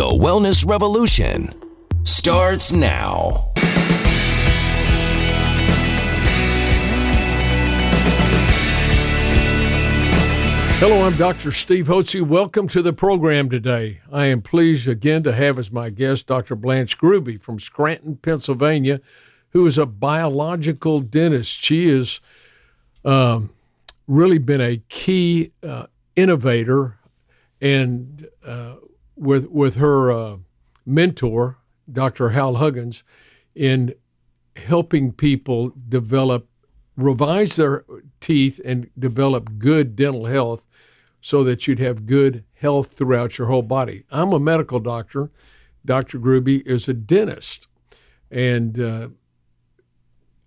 The Wellness Revolution starts now. Hello, I'm Dr. Steve Hotze. Welcome to the program today. I am pleased again to have as my guest Dr. Blanche Grube from Scranton, Pennsylvania, who is a biological dentist. She has um, really been a key uh, innovator, and uh, with with her uh, mentor, Dr. Hal Huggins, in helping people develop, revise their teeth and develop good dental health so that you'd have good health throughout your whole body. I'm a medical doctor. Dr. Grube is a dentist. And uh,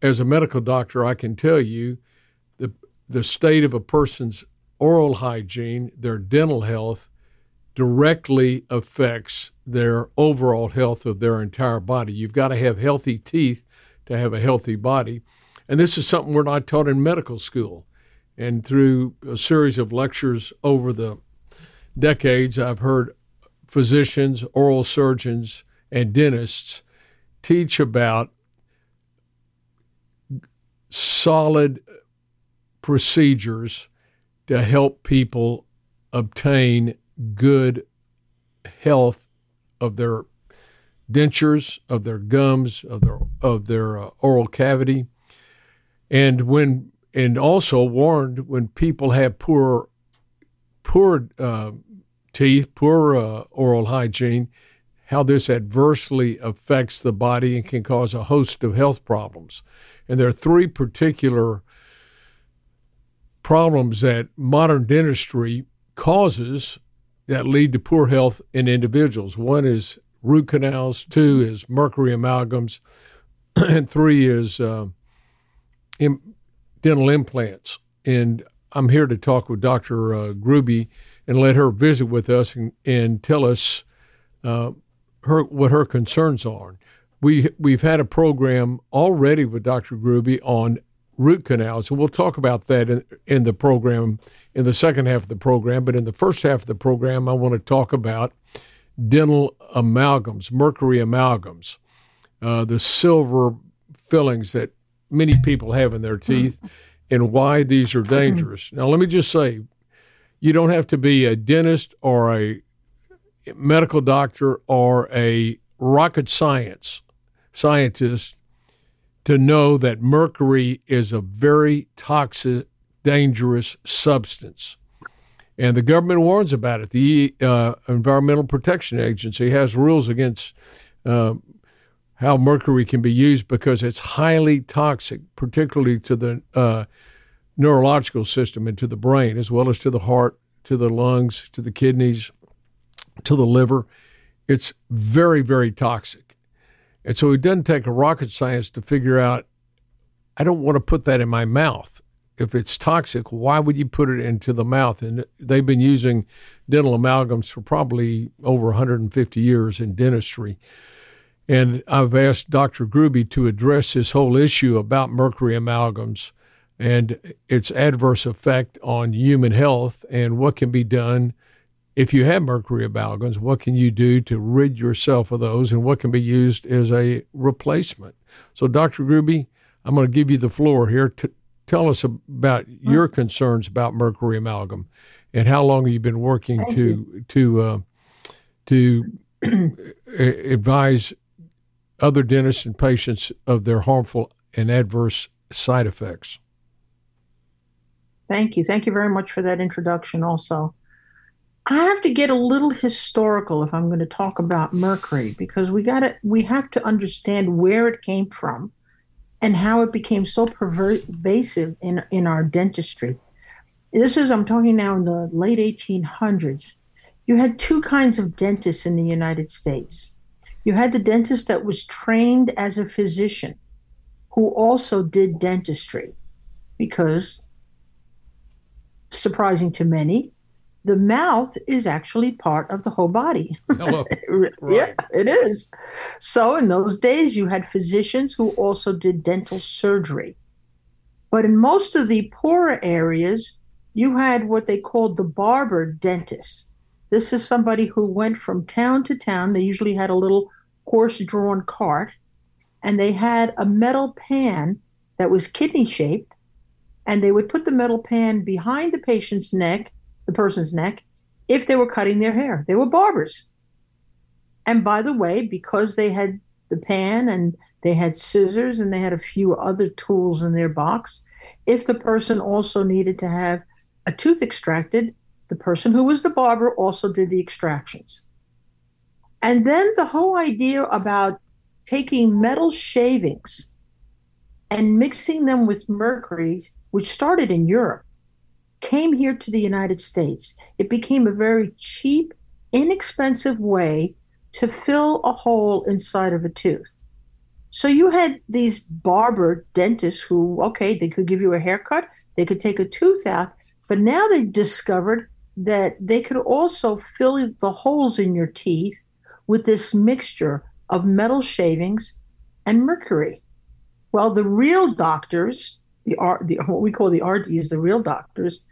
as a medical doctor, I can tell you the, the state of a person's oral hygiene, their dental health, directly affects their overall health of their entire body. You've got to have healthy teeth to have a healthy body. And this is something we're not taught in medical school. And through a series of lectures over the decades, I've heard physicians, oral surgeons, and dentists teach about solid procedures to help people obtain good health of their dentures, of their gums, of their of their uh, oral cavity, and when and also warned when people have poor poor uh, teeth, poor uh, oral hygiene, how this adversely affects the body and can cause a host of health problems. And there are three particular problems that modern dentistry causes that lead to poor health in individuals. One is root canals, two is mercury amalgams, and three is uh, Im- dental implants. And I'm here to talk with Dr. Uh, Grube and let her visit with us and, and tell us uh, her what her concerns are. We we've had a program already with Dr. Grube on root canals, and we'll talk about that in, in the program in the second half of the program. But in the first half of the program, I want to talk about dental amalgams, mercury amalgams, uh, the silver fillings that many people have in their teeth, and why these are dangerous. Now, let me just say, you don't have to be a dentist or a medical doctor or a rocket science scientist to know that mercury is a very toxic, dangerous substance. And the government warns about it. The uh, Environmental Protection Agency has rules against uh, how mercury can be used because it's highly toxic, particularly to the uh, neurological system and to the brain, as well as to the heart, to the lungs, to the kidneys, to the liver. It's very, very toxic. And so it doesn't take a rocket science to figure out, I don't want to put that in my mouth. If it's toxic, why would you put it into the mouth? And they've been using dental amalgams for probably over 150 years in dentistry. And I've asked Dr. Grube to address this whole issue about mercury amalgams and its adverse effect on human health and what can be done if you have mercury amalgams, what can you do to rid yourself of those and what can be used as a replacement? So, Dr. Grube, I'm going to give you the floor here to tell us about your concerns about mercury amalgam and how long have you been working Thank to you. to uh, to advise other dentists and patients of their harmful and adverse side effects? Thank you. Thank you very much for that introduction also. I have to get a little historical if I'm going to talk about mercury because we got to we have to understand where it came from and how it became so pervasive in in our dentistry. This is I'm talking now in the late 1800s. You had two kinds of dentists in the United States. You had the dentist that was trained as a physician who also did dentistry because surprising to many, the mouth is actually part of the whole body. Hello. Yeah, it is. So in those days, you had physicians who also did dental surgery. But in most of the poorer areas, you had what they called the barber dentists. This is somebody who went from town to town. They usually had a little horse drawn cart, and they had a metal pan that was kidney shaped. And they would put the metal pan behind the patient's neck, the person's neck, if they were cutting their hair. They were barbers. And by the way, because they had the pan and they had scissors and they had a few other tools in their box, if the person also needed to have a tooth extracted, the person who was the barber also did the extractions. And then the whole idea about taking metal shavings and mixing them with mercury, which started in Europe, came here to the United States. It became a very cheap, inexpensive way to fill a hole inside of a tooth. So you had these barber dentists who, okay, they could give you a haircut, they could take a tooth out, but now they discovered that they could also fill the holes in your teeth with this mixture of metal shavings and mercury. Well, the real doctors, the, the what we call the RDs, the real doctors,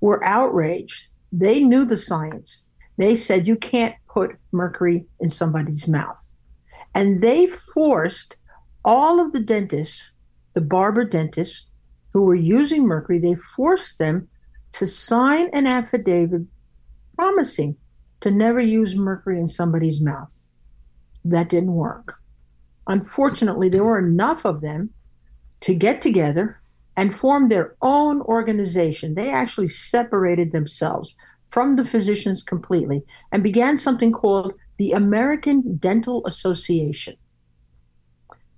were outraged. They knew the science. They said you can't put mercury in somebody's mouth. And they forced all of the dentists, the barber dentists who were using mercury, they forced them to sign an affidavit promising to never use mercury in somebody's mouth. That didn't work. Unfortunately, there were enough of them to get together and formed their own organization. They actually separated themselves from the physicians completely and began something called the American Dental Association.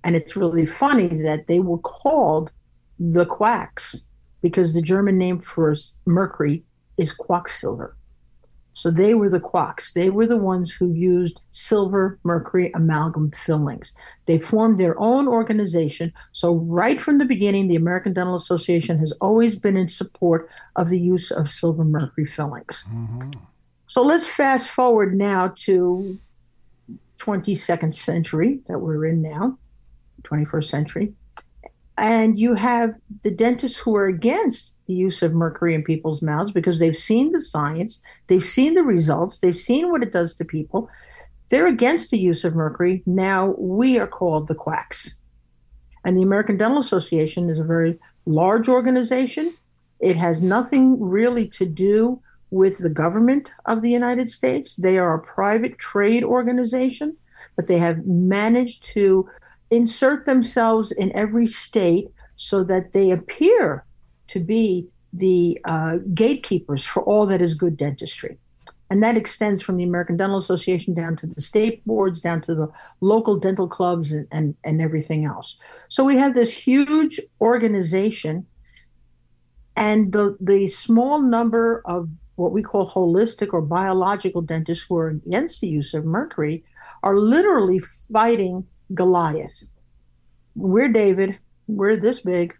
And it's really funny that they were called the quacks because the German name for mercury is quacksilver. So they were the quacks. They were the ones who used silver mercury amalgam fillings. They formed their own organization. So, right from the beginning, the American Dental Association has always been in support of the use of silver mercury fillings. Mm-hmm. So, let's fast forward now to 22nd century that we're in now, 21st century. And you have the dentists who are against the use of mercury in people's mouths because they've seen the science, they've seen the results, they've seen what it does to people. They're against the use of mercury. Now we are called the quacks. And the American Dental Association is a very large organization. It has nothing really to do with the government of the United States. They are a private trade organization, but they have managed to insert themselves in every state so that they appear to be the uh, gatekeepers for all that is good dentistry. And that extends from the American Dental Association down to the state boards, down to the local dental clubs, and, and, and everything else. So we have this huge organization, and the, the small number of what we call holistic or biological dentists who are against the use of mercury are literally fighting Goliath. We're David, we're this big,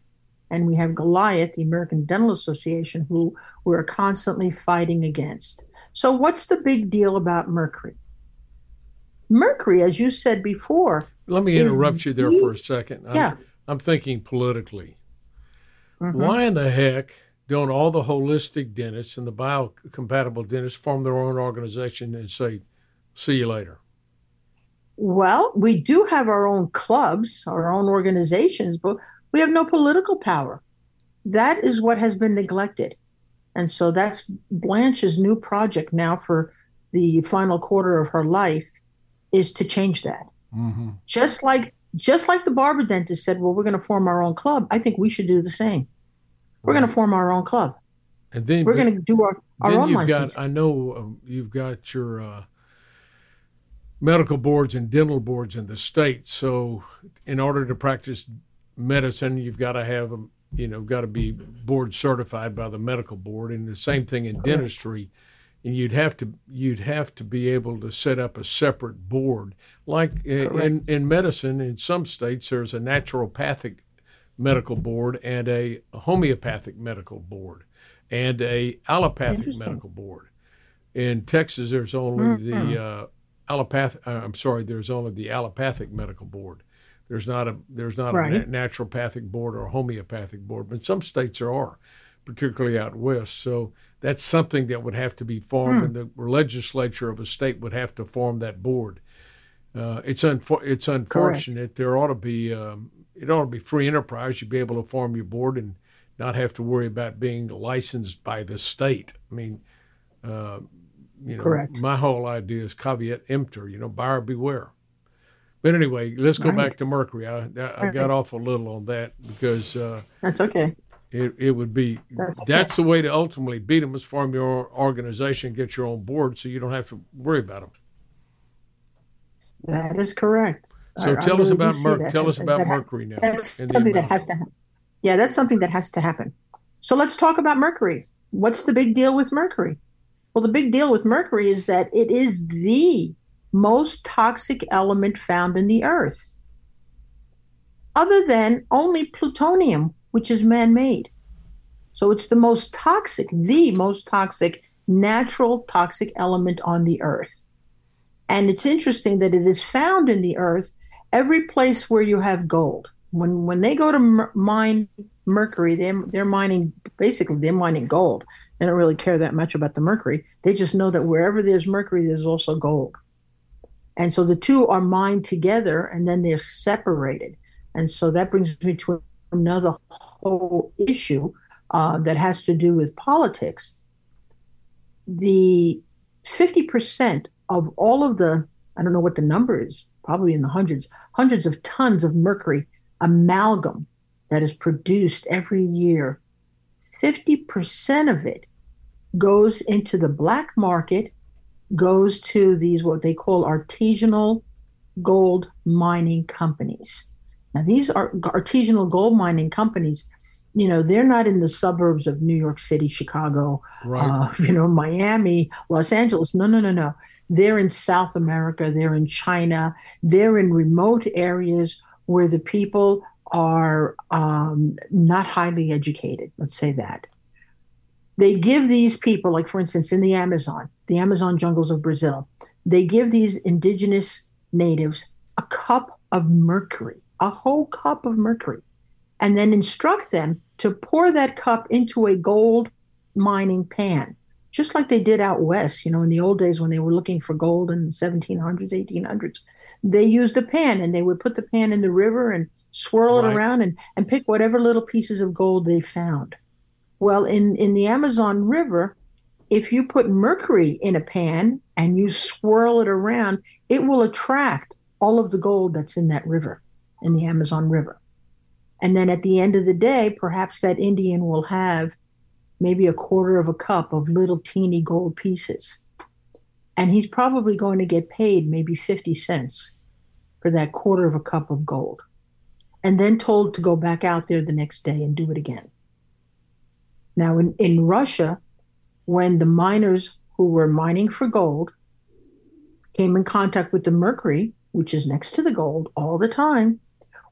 and we have Goliath, the American Dental Association, who we're constantly fighting against. So, what's the big deal about mercury? Mercury, as you said before. Let me interrupt you there the, for a second. I'm, yeah. I'm thinking politically. Mm-hmm. Why in the heck don't all the holistic dentists and the biocompatible dentists form their own organization and say, see you later? Well, we do have our own clubs, our own organizations, but we have no political power. That is what has been neglected. And so that's Blanche's new project now for the final quarter of her life is to change that. Mm-hmm. Just like just like the barber dentist said, well, we're going to form our own club. I think we should do the same. We're right. going to form our own club. And then we're going to do our, our own you've license. Got, I know um, you've got your uh, medical boards and dental boards in the state. So, in order to practice medicine, you've got to have them, you know, got to be board certified by the medical board, and the same thing in dentistry. And you'd have to you'd have to be able to set up a separate board, like in in medicine. In some states, there's a naturopathic medical board and a homeopathic medical board and a allopathic medical board. In Texas, there's only mm-hmm. the uh, allopathic. Uh, I'm sorry, there's only the allopathic medical board. There's not a there's not right. a na- naturopathic board or a homeopathic board, but in some states there are, particularly out west. So that's something that would have to be formed, hmm. and the legislature of a state would have to form that board. Uh, it's unfor- it's unfortunate. Correct. There ought to be um, it ought to be free enterprise. You'd be able to form your board and not have to worry about being licensed by the state. I mean, uh, you know, Correct. my whole idea is caveat emptor. You know, buyer beware. But anyway, let's go right. back to Mercury. I, I, I got off a little on that because uh, that's okay. It, it would be that's, okay. that's the way to ultimately beat them is form your organization, get your own board, so you don't have to worry about them. That is correct. So I, tell I us about Mer- tell us about Mercury now. That's something that has to happen. Yeah, that's something that has to happen. So let's talk about Mercury. What's the big deal with Mercury? Well, the big deal with Mercury is that it is the most toxic element found in the earth, other than only plutonium, which is man made. So it's the most toxic, the most toxic natural toxic element on the earth. And it's interesting that it is found in the earth every place where you have gold. When when they go to mine mercury, they're, they're mining basically they're mining gold. They don't really care that much about the mercury. They just know that wherever there's mercury, there's also gold. And so the two are mined together and then they're separated. And so that brings me to another whole issue uh, that has to do with politics. The 50% of all of the, I don't know what the number is, probably in the hundreds, hundreds of tons of mercury amalgam that is produced every year, 50% of it goes into the black market, goes to these what they call artisanal gold mining companies. Now, these are artisanal gold mining companies. You know, they're not in the suburbs of New York City, Chicago, right. uh, you know, Miami, Los Angeles. No, no, no, no. They're in South America. They're in China. They're in remote areas where the people are um, not highly educated. Let's say that. They give these people, like for instance, in the Amazon, the Amazon jungles of Brazil, they give these indigenous natives a cup of mercury, a whole cup of mercury, and then instruct them to pour that cup into a gold mining pan, just like they did out west, you know, in the old days when they were looking for gold in the 1700s, 1800s. They used a pan and they would put the pan in the river and swirl right. it around and, and pick whatever little pieces of gold they found. Well, in, in the Amazon River, if you put mercury in a pan and you swirl it around, it will attract all of the gold that's in that river, in the Amazon River. And then at the end of the day, perhaps that Indian will have maybe a quarter of a cup of little teeny gold pieces. And he's probably going to get paid maybe 50 cents for that quarter of a cup of gold and then told to go back out there the next day and do it again. Now, in, in Russia, when the miners who were mining for gold came in contact with the mercury, which is next to the gold all the time,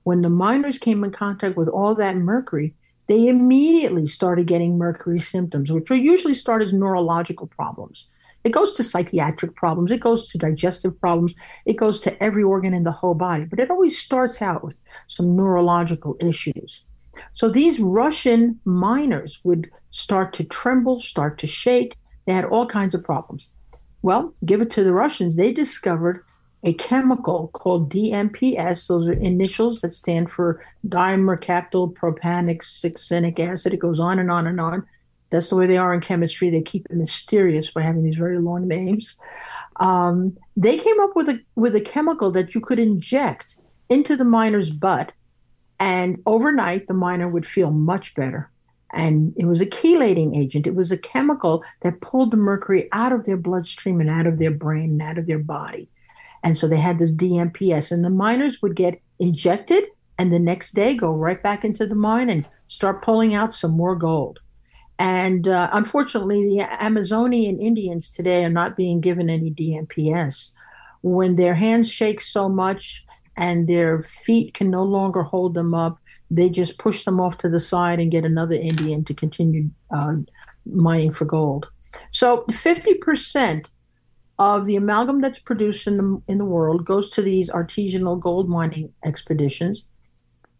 when the miners came in contact with all that mercury, they immediately started getting mercury symptoms, which will usually start as neurological problems. It goes to psychiatric problems, it goes to digestive problems, it goes to every organ in the whole body, but it always starts out with some neurological issues. So these Russian miners would start to tremble, start to shake. They had all kinds of problems. Well, give it to the Russians. They discovered a chemical called DMPS. Those are initials that stand for dimercaptyl propanic succinic acid. It goes on and on and on. That's the way they are in chemistry. They keep it mysterious by having these very long names. Um, they came up with a with a chemical that you could inject into the miner's butt, and overnight the miner would feel much better. And it was a chelating agent. It was a chemical that pulled the mercury out of their bloodstream and out of their brain and out of their body. And so they had this DMPS, and the miners would get injected, and the next day go right back into the mine and start pulling out some more gold. And uh, unfortunately, the Amazonian Indians today are not being given any DMPS. When their hands shake so much and their feet can no longer hold them up, they just push them off to the side and get another Indian to continue uh, mining for gold. So 50% of the amalgam that's produced in the, in the world goes to these artisanal gold mining expeditions.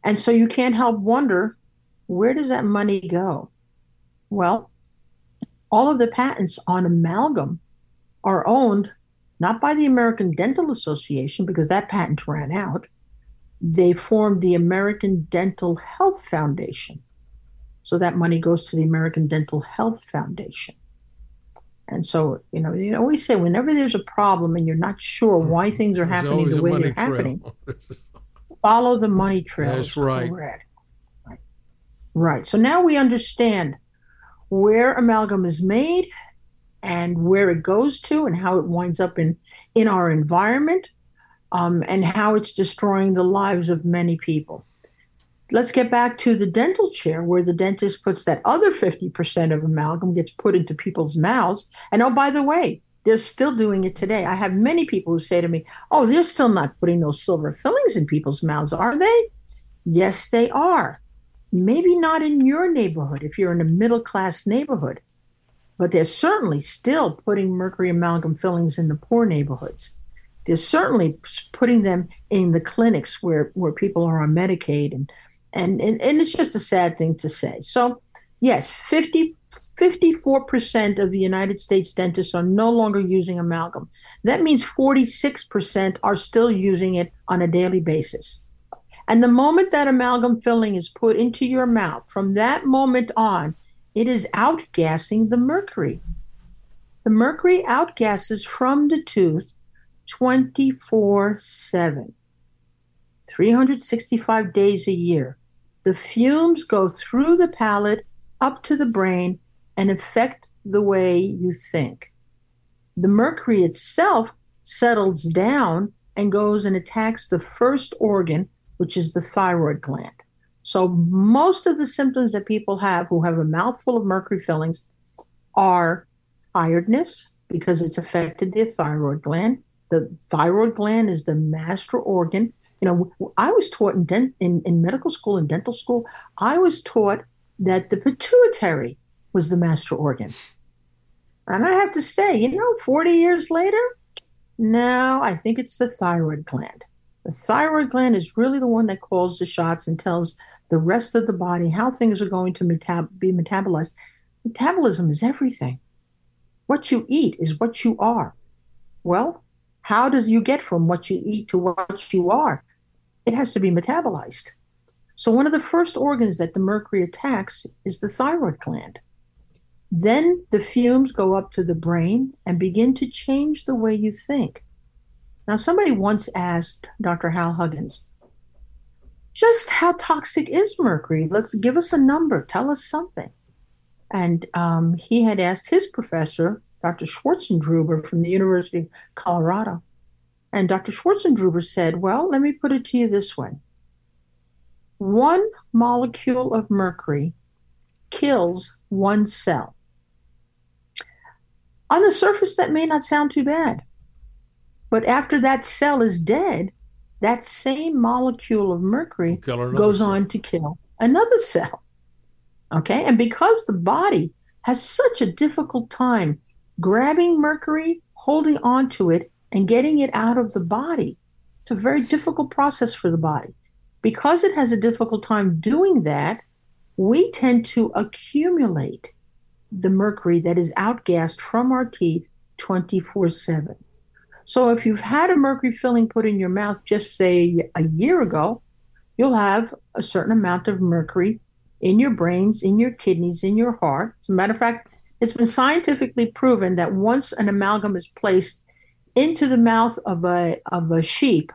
And so you can't help wonder where does that money go? Well, all of the patents on amalgam are owned not by the American Dental Association because that patent ran out. They formed the American Dental Health Foundation. So that money goes to the American Dental Health Foundation. And so, you know, you always say whenever there's a problem and you're not sure why things are There's happening the way they're trail. happening, follow the money trail. That's right. Right. Right. So now we understand where amalgam is made and where it goes to and how it winds up in in our environment um, and how it's destroying the lives of many people. Let's get back to the dental chair where the dentist puts that other 50% of amalgam gets put into people's mouths. And oh, by the way, they're still doing it today. I have many people who say to me, Oh, they're still not putting those silver fillings in people's mouths, are they? Yes, they are. Maybe not in your neighborhood if you're in a middle class neighborhood, but they're certainly still putting mercury amalgam fillings in the poor neighborhoods. They're certainly putting them in the clinics where, where people are on Medicaid. And, and, and, and it's just a sad thing to say. So, yes, 50, 54% of the United States dentists are no longer using amalgam. That means 46% are still using it on a daily basis. And the moment that amalgam filling is put into your mouth, from that moment on, it is outgassing the mercury. The mercury outgasses from the tooth 24 7, 365 days a year. The fumes go through the palate up to the brain and affect the way you think. The mercury itself settles down and goes and attacks the first organ, which is the thyroid gland. So, most of the symptoms that people have who have a mouthful of mercury fillings are tiredness because it's affected the thyroid gland. The thyroid gland is the master organ. You know, I was taught in, dent- in, in medical school and dental school, I was taught that the pituitary was the master organ. And I have to say, you know, 40 years later, no, I think it's the thyroid gland. The thyroid gland is really the one that calls the shots and tells the rest of the body how things are going to metab- be metabolized. Metabolism is everything. What you eat is what you are. Well, how does you get from what you eat to what you are? It has to be metabolized. So one of the first organs that the mercury attacks is the thyroid gland. Then the fumes go up to the brain and begin to change the way you think. Now, somebody once asked Dr. Hal Huggins, just how toxic is mercury? Let's give us a number, tell us something. And um, he had asked his professor, Dr. Schwarzendruber from the University of Colorado. And Dr. Schwarzendruber said, Well, let me put it to you this way one molecule of mercury kills one cell. On the surface, that may not sound too bad. But after that cell is dead, that same molecule of mercury goes on to kill another cell. Okay? And because the body has such a difficult time grabbing mercury, holding on to it, and getting it out of the body, it's a very difficult process for the body. Because it has a difficult time doing that, we tend to accumulate the mercury that is outgassed from our teeth 24 7. So if you've had a mercury filling put in your mouth just say a year ago, you'll have a certain amount of mercury in your brains, in your kidneys, in your heart. As a matter of fact, it's been scientifically proven that once an amalgam is placed into the mouth of a of a sheep,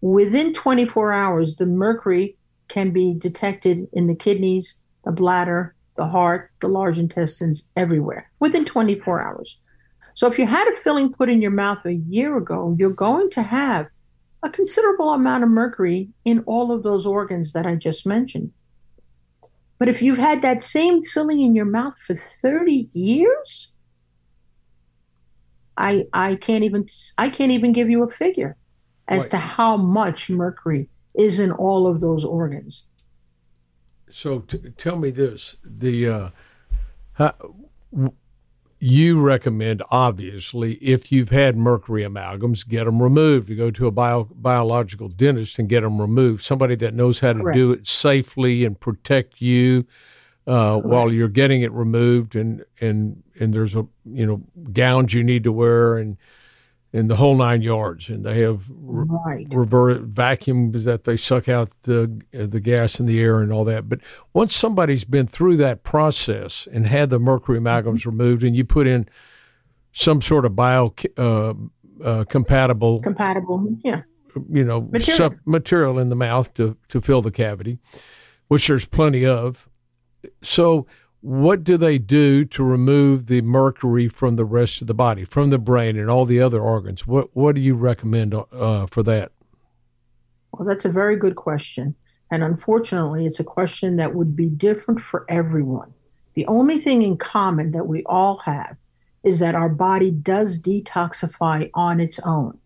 within 24 hours, the mercury can be detected in the kidneys, the bladder, the heart, the large intestines, everywhere within 24 hours. So if you had a filling put in your mouth a year ago, you're going to have a considerable amount of mercury in all of those organs that I just mentioned. But if you've had that same filling in your mouth for 30 years, I I can't even I can't even give you a figure as Right. to how much mercury is in all of those organs. So t- tell me this: the uh, how, you recommend obviously if you've had mercury amalgams, get them removed. To go to a bio, biological dentist and get them removed. Somebody that knows how to Correct. do it safely and protect you. uh, while you're getting it removed, and and and there's a you know gowns you need to wear and and the whole nine yards. And they have re- Right. revert vacuums that they suck out the the gas in the air and all that. But once somebody's been through that process and had the mercury amalgams removed, and you put in some sort of bio uh, uh, compatible Compatible. Yeah. you know Material. material in the mouth to to fill the cavity, which there's plenty of. So, what do they do to remove the mercury from the rest of the body, from the brain and all the other organs? What what do you recommend uh, for that? Well, that's a very good question. And unfortunately, it's a question that would be different for everyone. The only thing in common that we all have is that our body does detoxify on its own.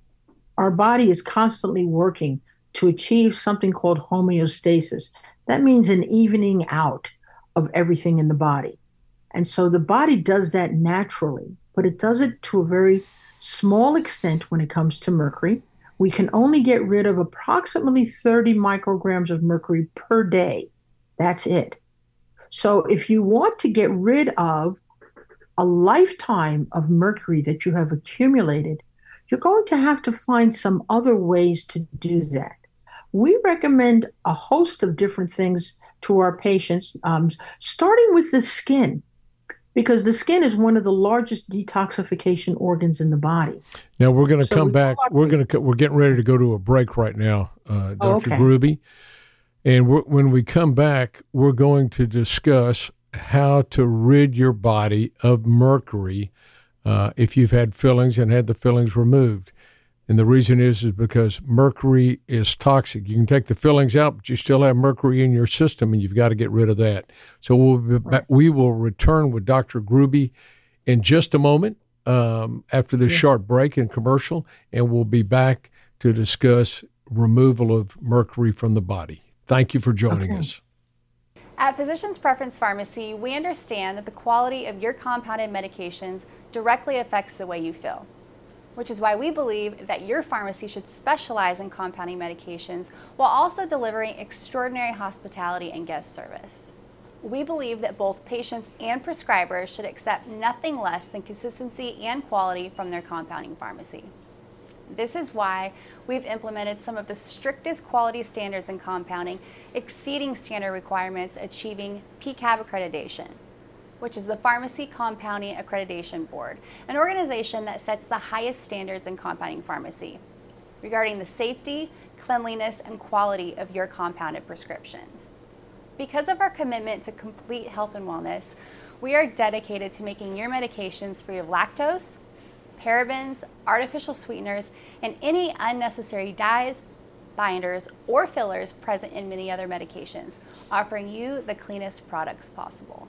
Our body is constantly working to achieve something called homeostasis. That means an evening out of everything in the body. And so the body does that naturally, but it does it to a very small extent when it comes to mercury we can only get rid of approximately 30 micrograms of mercury per day. That's it. So if you want to get rid of a lifetime of mercury that you have accumulated, you're going to have to find some other ways to do that. We recommend a host of different things to our patients, um, starting with the skin, because the skin is one of the largest detoxification organs in the body. Now we're going to So come we back. We're going to we're getting ready to go to a break right now, uh, Dr. Oh, okay. Grube, and we're, when we come back, we're going to discuss how to rid your body of mercury uh, if you've had fillings and had the fillings removed. And the reason is is because mercury is toxic. You can take the fillings out, but you still have mercury in your system, and you've got to get rid of that. So we'll be back, we will return with Dr. Grube in just a moment um, after this short break and commercial, and we'll be back to discuss removal of mercury from the body. Thank you for joining Okay. us. At Physicians Preference Pharmacy, we understand that the quality of your compounded medications directly affects the way you feel, which is why we believe that your pharmacy should specialize in compounding medications while also delivering extraordinary hospitality and guest service. We believe that both patients and prescribers should accept nothing less than consistency and quality from their compounding pharmacy. This is why we've implemented some of the strictest quality standards in compounding, exceeding standard requirements, achieving PCAB accreditation, which is the Pharmacy Compounding Accreditation Board, an organization that sets the highest standards in compounding pharmacy regarding the safety, cleanliness, and quality of your compounded prescriptions. Because of our commitment to complete health and wellness, we are dedicated to making your medications free of lactose, parabens, artificial sweeteners, and any unnecessary dyes, binders, or fillers present in many other medications, offering you the cleanest products possible.